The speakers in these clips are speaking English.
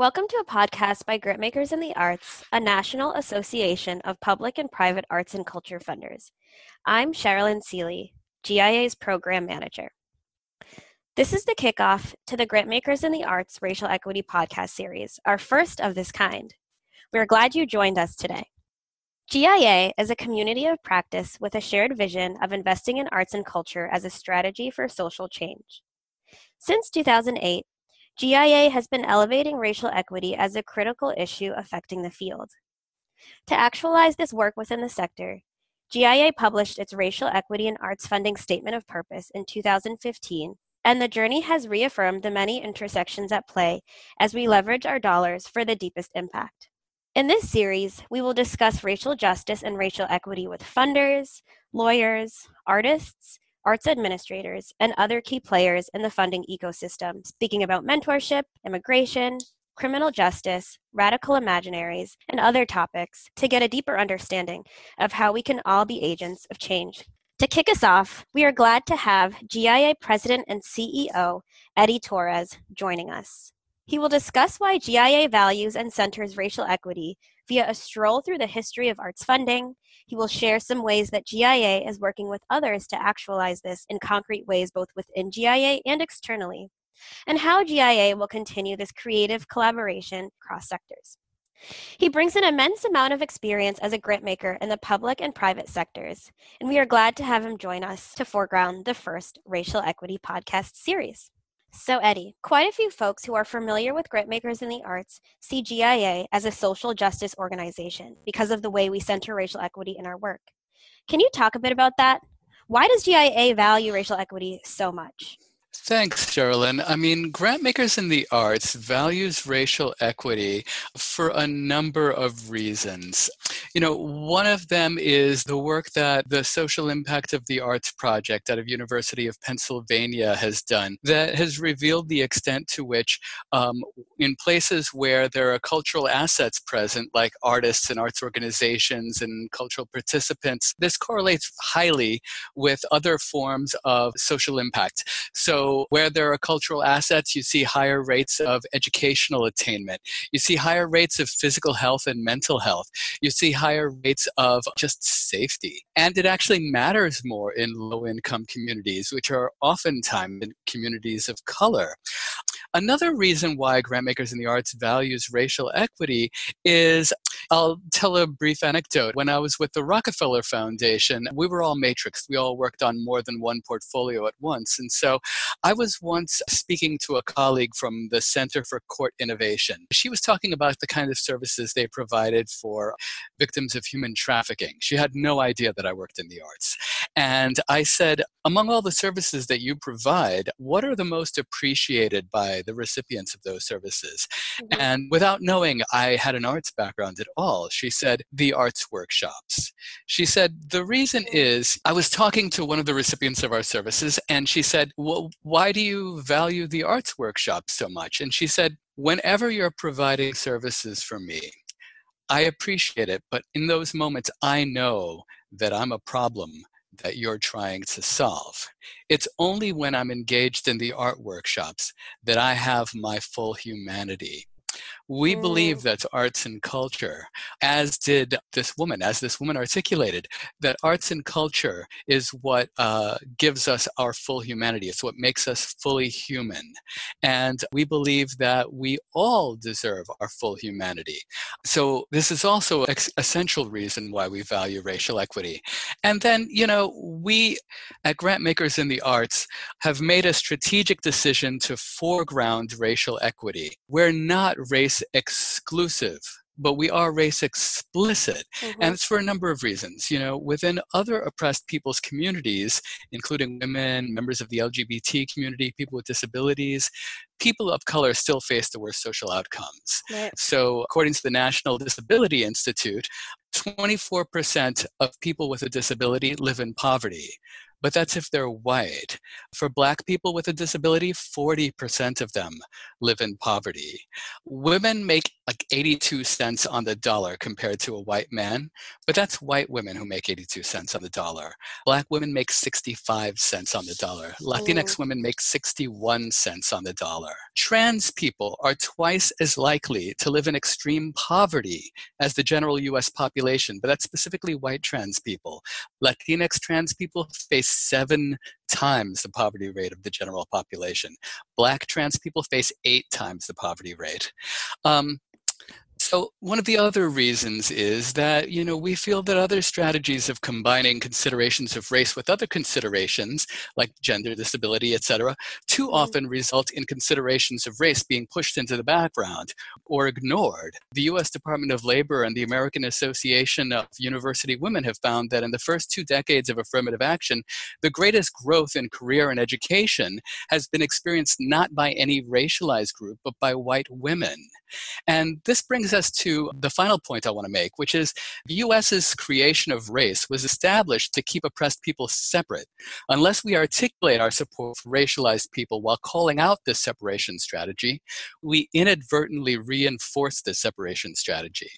Welcome to a podcast by Grantmakers in the Arts, a national association of public and private arts and culture funders. I'm Sherilyn Seeley, GIA's program manager. This is the kickoff to the Grantmakers in the Arts Racial Equity podcast series, our first of this kind. We are glad you joined us today. GIA is a community of practice with a shared vision of investing in arts and culture as a strategy for social change. Since 2008, GIA has been elevating racial equity as a critical issue affecting the field. To actualize this work within the sector, GIA published its Racial Equity in Arts Funding Statement of Purpose in 2015, and the journey has reaffirmed the many intersections at play as we leverage our dollars for the deepest impact. In this series, we will discuss racial justice and racial equity with funders, lawyers, artists, arts administrators, and other key players in the funding ecosystem, speaking about mentorship, immigration, criminal justice, radical imaginaries, and other topics to get a deeper understanding of how we can all be agents of change. To kick us off, we are glad to have GIA President and CEO Eddie Torres joining us. He will discuss why GIA values and centers racial equity via a stroll through the history of arts funding. He will share some ways that GIA is working with others to actualize this in concrete ways, both within GIA and externally, and how GIA will continue this creative collaboration across sectors. He brings an immense amount of experience as a grant maker in the public and private sectors, and we are glad to have him join us to foreground the first Racial Equity podcast series. So, Eddie, quite a few folks who are familiar with grantmakers in the arts see GIA as a social justice organization because of the way we center racial equity in our work. Can you talk a bit about that? Why does GIA value racial equity so much? Thanks, Sherilyn. I mean, Grantmakers in the Arts values racial equity for a number of reasons. You know, one of them is the work that the Social Impact of the Arts Project out of University of Pennsylvania has done that has revealed the extent to which um, in places where there are cultural assets present, like artists and arts organizations and cultural participants, this correlates highly with other forms of social impact. So so, where there are cultural assets, you see higher rates of educational attainment. You see higher rates of physical health and mental health. You see higher rates of just safety. And it actually matters more in low income communities, which are oftentimes communities of color. Another reason why Grantmakers in the Arts values racial equity is I'll tell a brief anecdote. When I was with the Rockefeller Foundation, we were all matrixed. We all worked on more than one portfolio at once. And so I was once speaking to a colleague from the Center for Court Innovation. She was talking about the kind of services they provided for victims of human trafficking. She had no idea that I worked in the arts. And I said, among all the services that you provide, what are the most appreciated by the recipients of those services? Mm-hmm. And without knowing I had an arts background all, she said, the arts workshops. She said, the reason is I was talking to one of the recipients of our services, and she said, well, why do you value the arts workshops so much? And she said, whenever you're providing services for me, I appreciate it, but in those moments, I know that I'm a problem that you're trying to solve. It's only when I'm engaged in the art workshops that I have my full humanity. We mm. believe that arts and culture, as did this woman, as this woman articulated, that arts and culture is what uh, gives us our full humanity. It's what makes us fully human. And we believe that we all deserve our full humanity. So, this is also an essential reason why we value racial equity. And then, you know, we at Grant Makers in the Arts have made a strategic decision to foreground racial equity. We're not race exclusive but we are race explicit mm-hmm. and it's for a number of reasons you know within other oppressed people's communities including women members of the lgbt community people with disabilities people of color still face the worst social outcomes right. so according to the national disability institute 24% of people with a disability live in poverty but that's if they're white. For black people with a disability, 40% of them live in poverty. Women make like 82 cents on the dollar compared to a white man, but that's white women who make 82 cents on the dollar. Black women make 65 cents on the dollar. Latinx Ooh. women make 61 cents on the dollar. Trans people are twice as likely to live in extreme poverty as the general US population, but that's specifically white trans people. Latinx trans people face seven times the poverty rate of the general population. Black trans people face eight times the poverty rate. Um, so one of the other reasons is that you know we feel that other strategies of combining considerations of race with other considerations like gender, disability, etc., too mm-hmm. often result in considerations of race being pushed into the background or ignored. The U.S. Department of Labor and the American Association of University Women have found that in the first two decades of affirmative action, the greatest growth in career and education has been experienced not by any racialized group but by white women. And this brings us to the final point I want to make, which is the US's creation of race was established to keep oppressed people separate. Unless we articulate our support for racialized people while calling out this separation strategy, we inadvertently reinforce this separation strategy.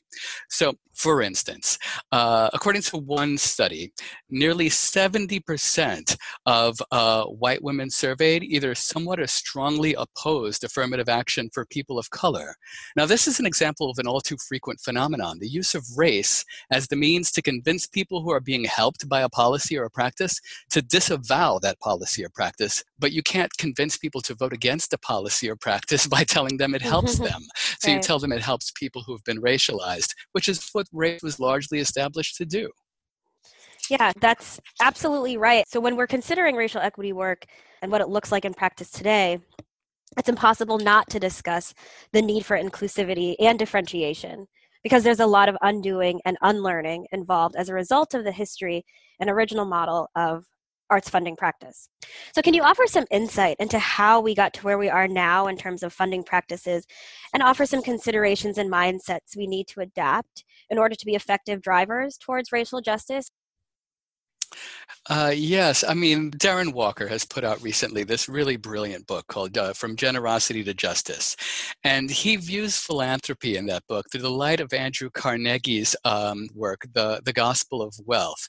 So, for instance, uh, according to one study, nearly 70% of uh, white women surveyed either somewhat or strongly opposed affirmative action for people of color. Now, this is an example of an all too frequent phenomenon the use of race as the means to convince people who are being helped by a policy or a practice to disavow that policy or practice. But you can't convince people to vote against a policy or practice by telling them it helps them. So right. you tell them it helps people who have been racialized, which is what race was largely established to do. Yeah, that's absolutely right. So when we're considering racial equity work and what it looks like in practice today, it's impossible not to discuss the need for inclusivity and differentiation because there's a lot of undoing and unlearning involved as a result of the history and original model of arts funding practice. So, can you offer some insight into how we got to where we are now in terms of funding practices and offer some considerations and mindsets we need to adapt in order to be effective drivers towards racial justice uh, yes, I mean, Darren Walker has put out recently this really brilliant book called uh, From Generosity to Justice. And he views philanthropy in that book through the light of Andrew Carnegie's um, work, the, the Gospel of Wealth.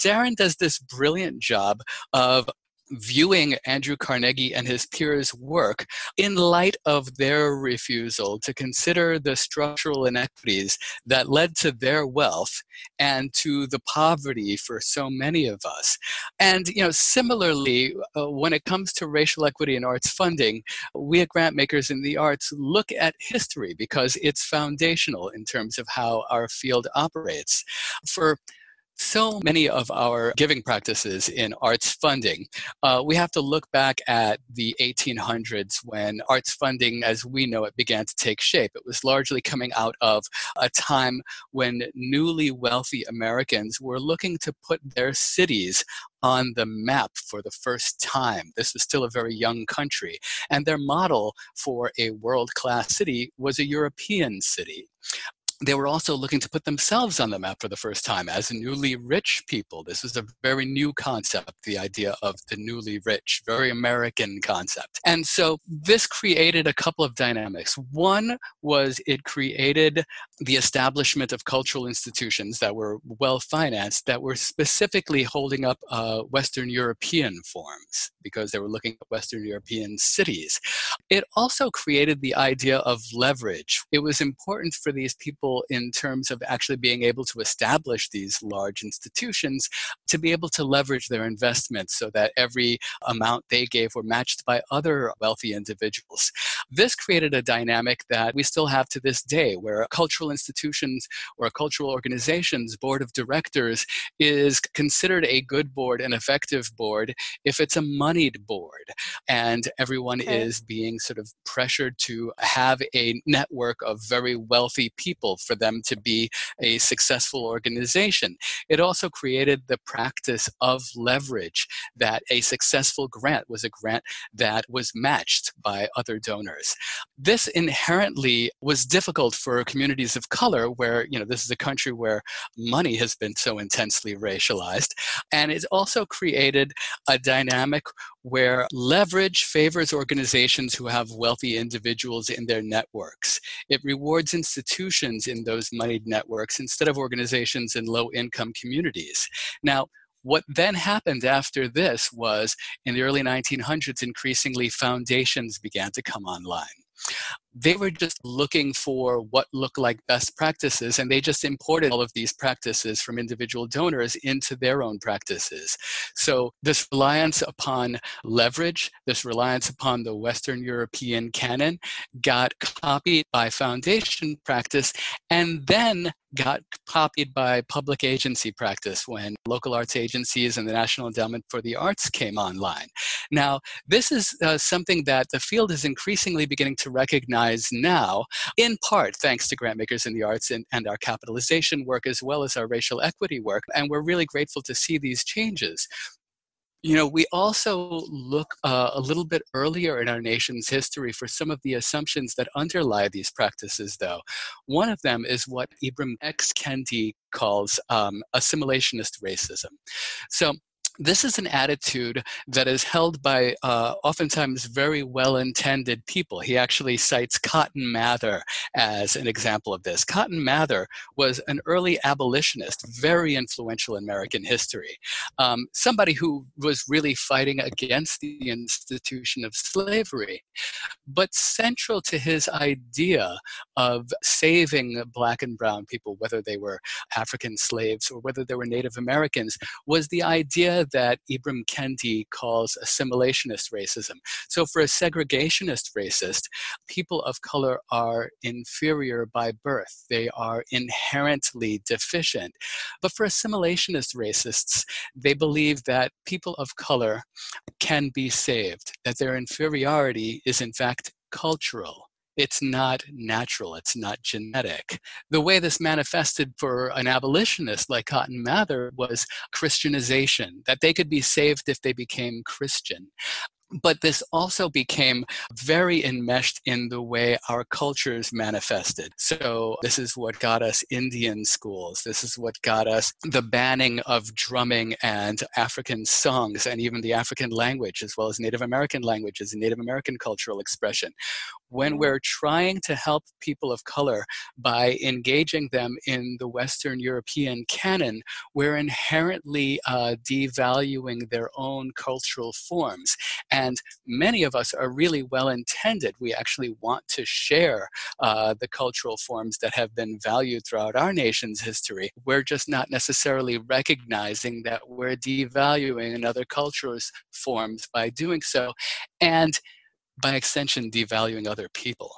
Darren does this brilliant job of viewing Andrew Carnegie and his peers' work in light of their refusal to consider the structural inequities that led to their wealth and to the poverty for so many of us. And you know, similarly, uh, when it comes to racial equity in arts funding, we at Grant Makers in the Arts look at history because it's foundational in terms of how our field operates. For so many of our giving practices in arts funding, uh, we have to look back at the 1800s when arts funding, as we know it, began to take shape. It was largely coming out of a time when newly wealthy Americans were looking to put their cities on the map for the first time. This was still a very young country. And their model for a world class city was a European city they were also looking to put themselves on the map for the first time as newly rich people. This is a very new concept, the idea of the newly rich, very American concept. And so this created a couple of dynamics. One was it created the establishment of cultural institutions that were well financed, that were specifically holding up uh, Western European forms because they were looking at Western European cities. It also created the idea of leverage. It was important for these people people in terms of actually being able to establish these large institutions to be able to leverage their investments so that every amount they gave were matched by other wealthy individuals. This created a dynamic that we still have to this day where cultural institutions or a cultural organization's board of directors is considered a good board, an effective board, if it's a moneyed board. And everyone okay. is being sort of pressured to have a network of very wealthy people for them to be a successful organization. It also created the practice of leverage that a successful grant was a grant that was matched by other donors. This inherently was difficult for communities of color where, you know, this is a country where money has been so intensely racialized. And it also created a dynamic where leverage favors organizations who have wealthy individuals in their networks. It rewards institutions in those moneyed networks instead of organizations in low income communities. Now, what then happened after this was in the early 1900s, increasingly foundations began to come online they were just looking for what looked like best practices and they just imported all of these practices from individual donors into their own practices so this reliance upon leverage this reliance upon the western european canon got copied by foundation practice and then got copied by public agency practice when local arts agencies and the National Endowment for the Arts came online. Now, this is uh, something that the field is increasingly beginning to recognize now, in part thanks to grantmakers in the arts and, and our capitalization work as well as our racial equity work. And we're really grateful to see these changes. You know, we also look uh, a little bit earlier in our nation's history for some of the assumptions that underlie these practices, though. One of them is what Ibram X. Kendi calls um, assimilationist racism. So, this is an attitude that is held by uh, oftentimes very well intended people. He actually cites Cotton Mather as an example of this. Cotton Mather was an early abolitionist, very influential in American history, um, somebody who was really fighting against the institution of slavery. But central to his idea of saving black and brown people, whether they were African slaves or whether they were Native Americans, was the that Ibram Kendi calls assimilationist racism. So, for a segregationist racist, people of color are inferior by birth, they are inherently deficient. But for assimilationist racists, they believe that people of color can be saved, that their inferiority is in fact cultural it's not natural, it's not genetic. The way this manifested for an abolitionist like Cotton Mather was Christianization, that they could be saved if they became Christian but this also became very enmeshed in the way our cultures manifested. So, this is what got us Indian schools. This is what got us the banning of drumming and African songs and even the African language, as well as Native American languages and Native American cultural expression. When we're trying to help people of color by engaging them in the Western European canon, we're inherently uh, devaluing their own cultural forms. And many of us are really well intended. We actually want to share uh, the cultural forms that have been valued throughout our nation's history. We're just not necessarily recognizing that we're devaluing another culture's forms by doing so. And by extension, devaluing other people.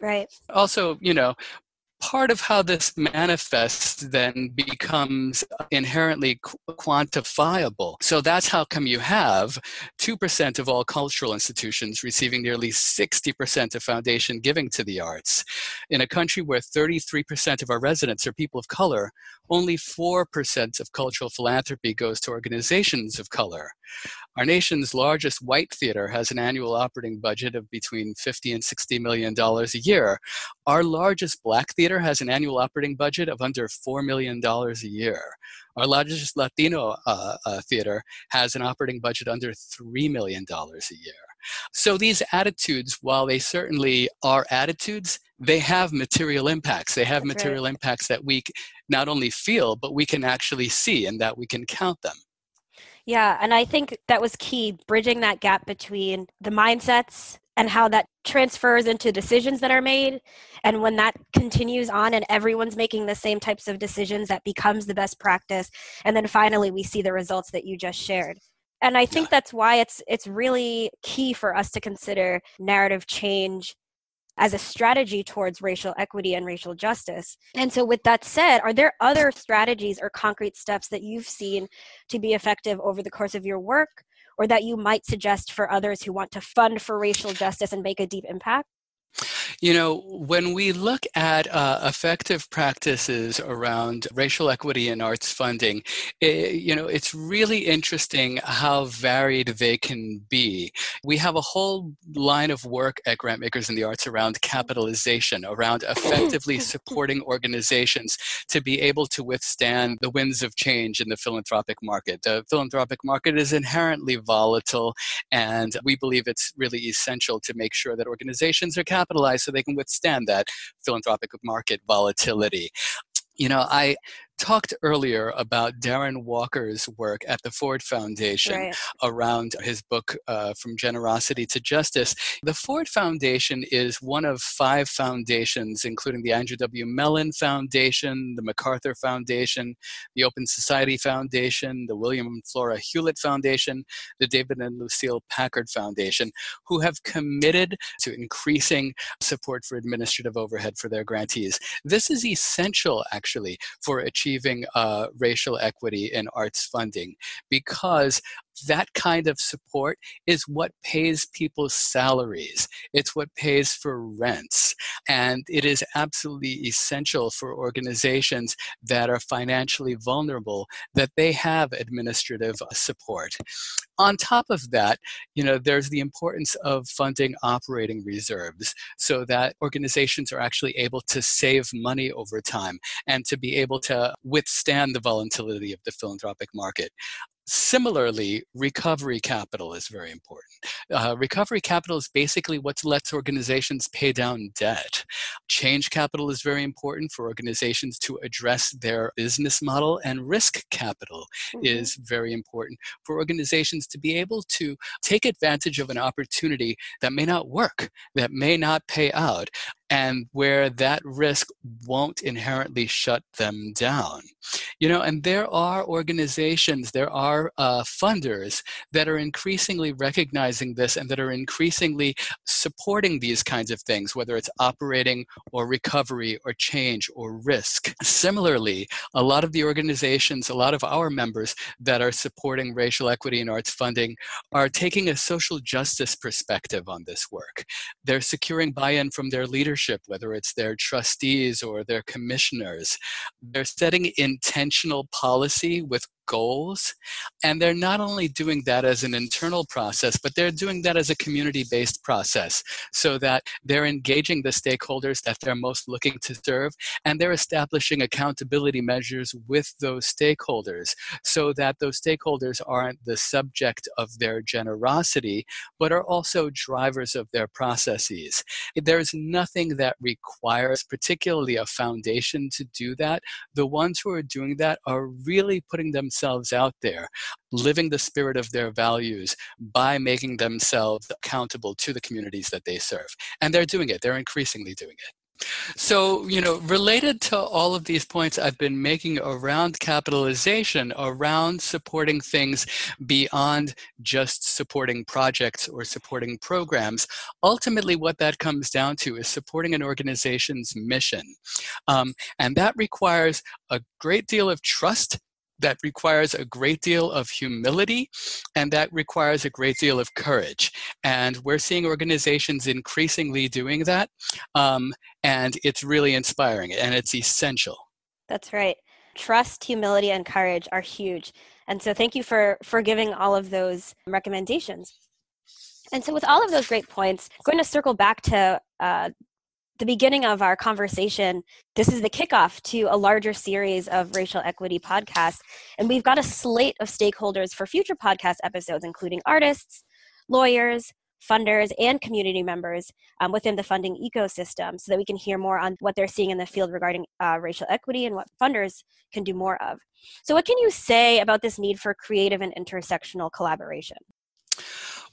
Right. Also, you know, part of how this manifests then becomes inherently quantifiable. So that's how come you have 2% of all cultural institutions receiving nearly 60% of foundation giving to the arts. In a country where 33% of our residents are people of color, only 4% of cultural philanthropy goes to organizations of color. Our nation's largest white theater has an annual operating budget of between 50 and 60 million dollars a year. Our largest black theater has an annual operating budget of under 4 million dollars a year. Our largest Latino uh, uh, theater has an operating budget under $3 million a year. So these attitudes, while they certainly are attitudes, they have material impacts. They have That's material right. impacts that we not only feel, but we can actually see and that we can count them. Yeah, and I think that was key, bridging that gap between the mindsets and how that transfers into decisions that are made. And when that continues on and everyone's making the same types of decisions, that becomes the best practice. And then finally, we see the results that you just shared. And I think that's why it's it's really key for us to consider narrative change as a strategy towards racial equity and racial justice. And so, with that said, are there other strategies or concrete steps that you've seen to be effective over the course of your work, or that you might suggest for others who want to fund for racial justice and make a deep impact? You know, when we look at uh, effective practices around racial equity in arts funding, it, you know, it's really interesting how varied they can be. We have a whole line of work at Grantmakers in the Arts around capitalization, around effectively supporting organizations to be able to withstand the winds of change in the philanthropic market. The philanthropic market is inherently volatile, and we believe it's really essential to make sure that organizations are capitalized so they can withstand that philanthropic market volatility. You know, I talked earlier about Darren Walker's work at the Ford Foundation right. around his book, uh, From Generosity to Justice. The Ford Foundation is one of five foundations, including the Andrew W. Mellon Foundation, the MacArthur Foundation, the Open Society Foundation, the William and Flora Hewlett Foundation, the David and Lucile Packard Foundation, who have committed to increasing support for administrative overhead for their grantees. This is essential, actually, for achieving achieving uh, racial equity in arts funding because that kind of support is what pays people's salaries. It's what pays for rents. And it is absolutely essential for organizations that are financially vulnerable that they have administrative uh, support. On top of that, you know, there's the importance of funding operating reserves so that organizations are actually able to save money over time and to be able to withstand the volatility of the philanthropic market. Similarly, recovery capital is very important. Uh, recovery capital is basically what lets organizations pay down debt. Change capital is very important for organizations to address their business model, and risk capital mm-hmm. is very important for organizations to be able to take advantage of an opportunity that may not work, that may not pay out, and where that risk won't inherently shut them down. You know, and there are organizations, there are uh, funders that are increasingly recognizing this and that are increasingly supporting these kinds of things, whether it's operating or recovery or change or risk. Similarly, a lot of the organizations, a lot of our members that are supporting racial equity and arts funding are taking a social justice perspective on this work. They're securing buy in from their leaders leadership, whether it's their trustees or their commissioners. They're setting intentional policy with goals. And they're not only doing that as an internal process, but they're doing that as a community based process so that they're engaging the stakeholders that they're most looking to serve and they're establishing accountability measures with those stakeholders so that those stakeholders aren't the subject of their generosity, but are also drivers of their processes. There's nothing that requires, particularly a foundation, to do that. The ones who are doing that are really putting themselves themselves out there, living the spirit of their values by making themselves accountable to the communities that they serve. And they're doing it, they're increasingly doing it. So, you know, related to all of these points I've been making around capitalization, around supporting things beyond just supporting projects or supporting programs, ultimately what that comes down to is supporting an organization's mission. Um, and that requires a great deal of trust that requires a great deal of humility and that requires a great deal of courage. And we're seeing organizations increasingly doing that. Um, and it's really inspiring and it's essential. That's right. Trust, humility, and courage are huge. And so thank you for, for giving all of those recommendations. And so, with all of those great points, I'm going to circle back to uh, the beginning of our conversation, this is the kickoff to a larger series of racial equity podcasts. And we've got a slate of stakeholders for future podcast episodes, including artists, lawyers, funders, and community members um, within the funding ecosystem so that we can hear more on what they're seeing in the field regarding uh, racial equity and what funders can do more of. So, what can you say about this need for creative and intersectional collaboration?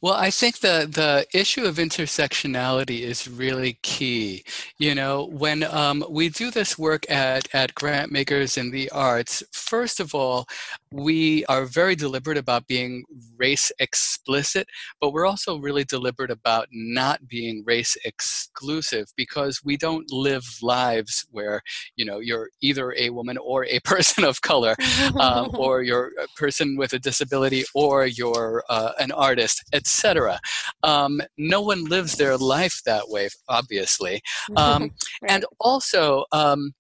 Well, I think the the issue of intersectionality is really key. You know, when um, we do this work at at grant makers in the arts, first of all, we are very deliberate about being race explicit, but we're also really deliberate about not being race exclusive because we don't live lives where, you know, you're either a woman or a person of color, um, or you're a person with a disability, or you're uh, an artist, etc. Um, no one lives their life that way, obviously. Um, right. And also, um,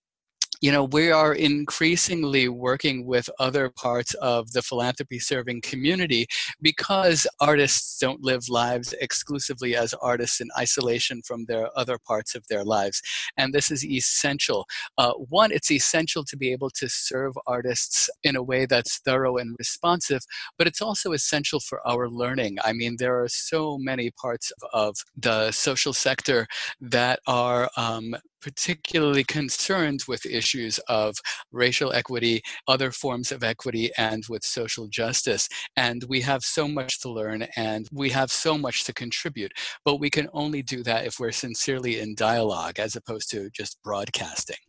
you know, we are increasingly working with other parts of the philanthropy serving community because artists don't live lives exclusively as artists in isolation from their other parts of their lives. And this is essential. Uh, one, it's essential to be able to serve artists in a way that's thorough and responsive, but it's also essential for our learning. I mean, there are so many parts of the social sector that are um, particularly concerned with issues of racial equity, other forms of equity, and with social justice. And we have so much to learn and we have so much to contribute. But we can only do that if we're sincerely in dialogue as opposed to just broadcasting.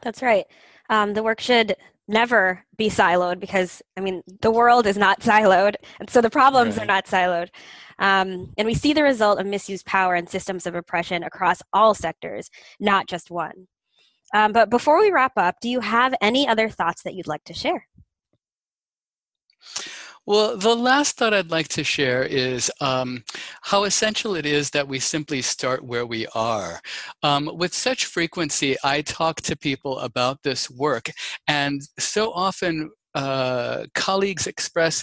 That's right. Um, the work should never be siloed because, I mean, the world is not siloed. And so the problems right. are not siloed. Um, and we see the result of misused power and systems of oppression across all sectors, not just one. Um, but before we wrap up, do you have any other thoughts that you'd like to share? Well, the last thought I'd like to share is um, how essential it is that we simply start where we are. Um, with such frequency, I talk to people about this work, and so often uh, colleagues express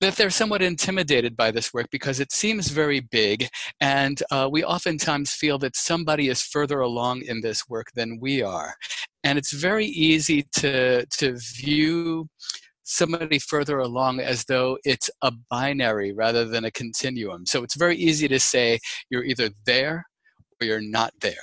that they're somewhat intimidated by this work because it seems very big, and uh, we oftentimes feel that somebody is further along in this work than we are. And it's very easy to, to view somebody further along as though it's a binary rather than a continuum. So it's very easy to say you're either there or you're not there,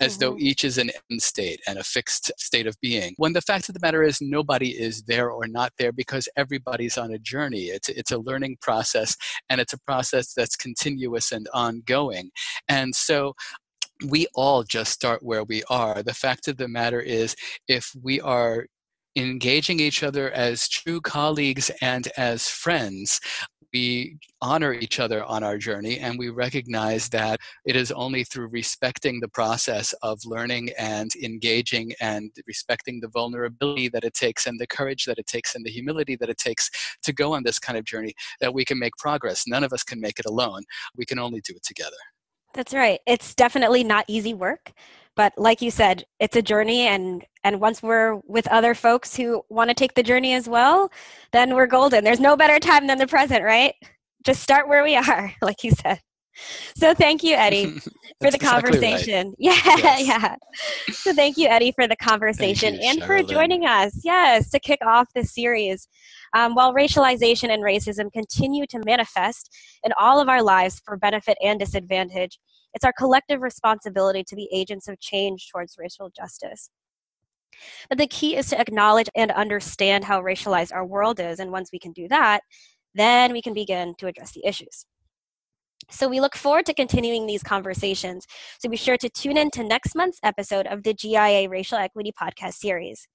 as mm-hmm. though each is an end state and a fixed state of being. When the fact of the matter is, nobody is there or not there because everybody's on a journey. It's, it's a learning process and it's a process that's continuous and ongoing. And so we all just start where we are. The fact of the matter is, if we are engaging each other as true colleagues and as friends, we honor each other on our journey and we recognize that it is only through respecting the process of learning and engaging and respecting the vulnerability that it takes and the courage that it takes and the humility that it takes to go on this kind of journey that we can make progress. None of us can make it alone. We can only do it together. That's right. It's definitely not easy work, but like you said, it's a journey and and once we're with other folks who want to take the journey as well, then we're golden. There's no better time than the present, right? Just start where we are, like you said. So thank you, Eddie, for the conversation. Right. Yeah, yes. yeah. So thank you, Eddie, for the conversation you, and Charlotte. for joining us. Yes, to kick off this series. Um, while racialization and racism continue to manifest in all of our lives for benefit and disadvantage, it's our collective responsibility to be agents of change towards racial justice. But the key is to acknowledge and understand how racialized our world is. And once we can do that, then we can begin to address the issues. So we look forward to continuing these conversations. So be sure to tune in to next month's episode of the GIA Racial Equity Podcast Series.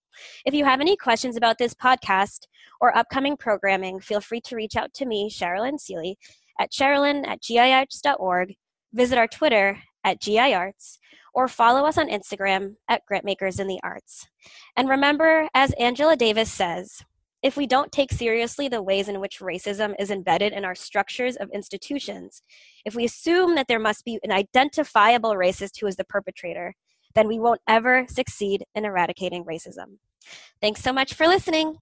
If you have any questions about this podcast or upcoming programming, feel free to reach out to me, Sherilyn Seely, at sherilyn at giarts.org, visit our Twitter at GI Arts, or follow us on Instagram at Grantmakers in the Arts. And remember, as Angela Davis says, if we don't take seriously the ways in which racism is embedded in our structures of institutions, if we assume that there must be an identifiable racist who is the perpetrator, then we won't ever succeed in eradicating racism. Thanks so much for listening.